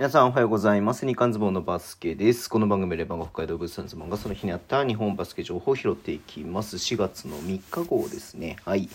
皆さんおはようございます。日刊ズボンのバスケです。この番組レバンが北海道物産ズボンがその日にあった日本バスケ情報を拾っていきます。4月の3日号ですね。はい。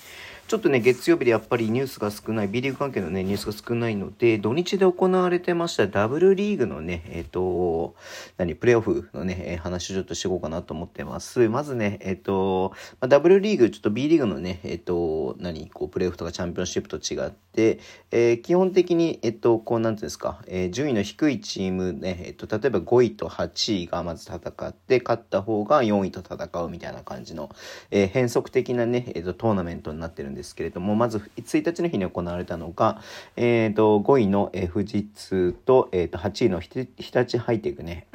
ちょっとね、月曜日でやっぱりニュースが少ない、B リーグ関係のね、ニュースが少ないので、土日で行われてましたダブルリーグのね、えっ、と、何、プレーオフのね、えー話をちょっとしていこうかなと思ってます。まずね、えっ、と、まあ、ダブルリーグ、ちょっと B リーグのね、えっ、と、何、こう、プレーオフとかチャンピオンシップと違って、えー基本的に、えっ、と、こう、なんていうんですか、えー順位の低いチームね、えっ、と、例えば5位と8位がまず戦って、勝った方が4位と戦うみたいな感じの、えー変則的なね、えっ、と、トーナメントになってるんですけれども、まず1日の日に行われたのが、えっ、と、5位の、え富士通と、えっ、と、8位の日立ハイテクね、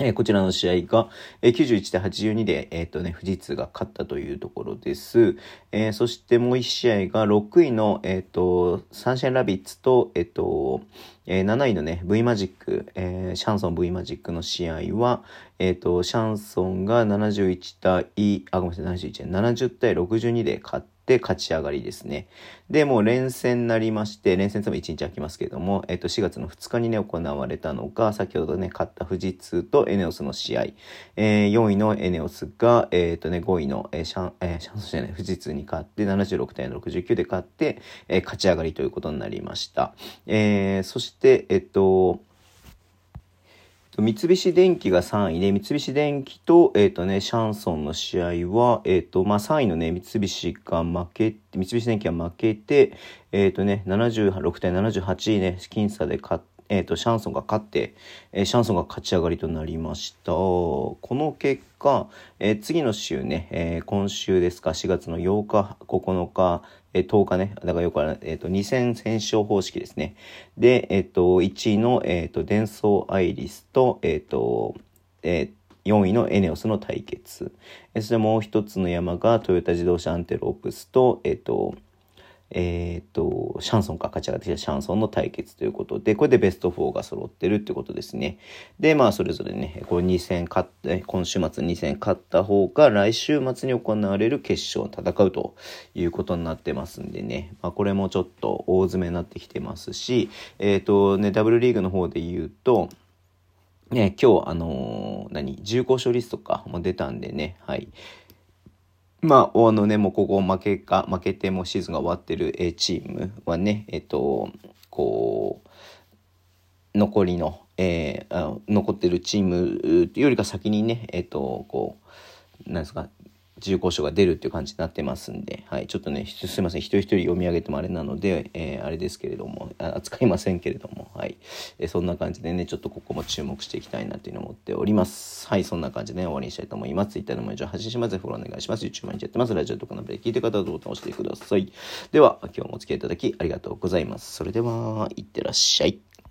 えーこちらの試合が、えー91対82で、えっ、とね、富士通が勝ったというところです。えーそしてもう1試合が6位の、えっ、と、サンシャインラビッツと、えっ、と、えー7位のね、V マジック、えーシャンソン V マジックの試合は、えっ、と、シャンソンが71対、あ、ごめんなさい、71、70対62で勝ってで勝ち上がりですね。で、もう連戦になりまして、連戦とも1日空きますけれども、えっ、と、4月の2日にね、行われたのが、先ほどね、勝った富士通とエネオスの試合。えー4位のエネオスが、えっ、とね、5位の、えーシャン、えーシャンソンじゃない、富士通に勝って、76対69で勝って、えー勝ち上がりということになりました。えーそして、えっ、と、三菱電機が3位で、三菱電機と、えっ、とね、シャンソンの試合は、えっ、と、まあ、3位のね、三菱が負けて、三菱電機が負けて、えっ、とね、76対78ね、僅差で勝ってえっ、と、シャンソンが勝って、えーシャンソンが勝ち上がりとなりました。この結果、えー次の週ね、えー今週ですか、4月の8日、9日、えー10日ね、だからよくある、えっ、と、2戦戦勝方式ですね。で、えっ、と、1位の、えっ、と、デンソーアイリスと、えっ、と、えー4位のエネオスの対決。えーそしてもう一つの山がトヨタ自動車アンテロープスと、えっ、と、えっ、と、シャンソンか勝ち上がってきたシャンソンの対決ということで、これでベスト4が揃ってるってことですね。で、まあ、それぞれね、これ2戦勝って、今週末2戦勝った方が来週末に行われる決勝を戦うということになってますんでね、まあ、これもちょっと大詰めになってきてますし、えっ、とね、ダブルリーグの方で言うと、ね、今日、あのー何、重厚賞リストかも出たんでね、はい。まあ、あのね、もうここ負けか、負けてもシーズンが終わってるチームはね、えっと、こう、残りの、えーあ残ってるチームよりか先にね、えっと、こう、なんですか、重厚賞が出るっていう感じになってますんで、はい、ちょっとね、すいません、一人一人読み上げてもあれなので、えーあれですけれども、扱いませんけれども、はい、えーそんな感じでね、ちょっとここも注目していきたいなというのを思っております。はい、そんな感じで、ね、終わりにしたいと思います。Twitter のも以上発信します。フォローお願いします。YouTube 毎日やってます。ラジオとかのアプリで聞いてる方はボタンを押してください。では、今日もお付き合いいただきありがとうございます。それでは、いってらっしゃい。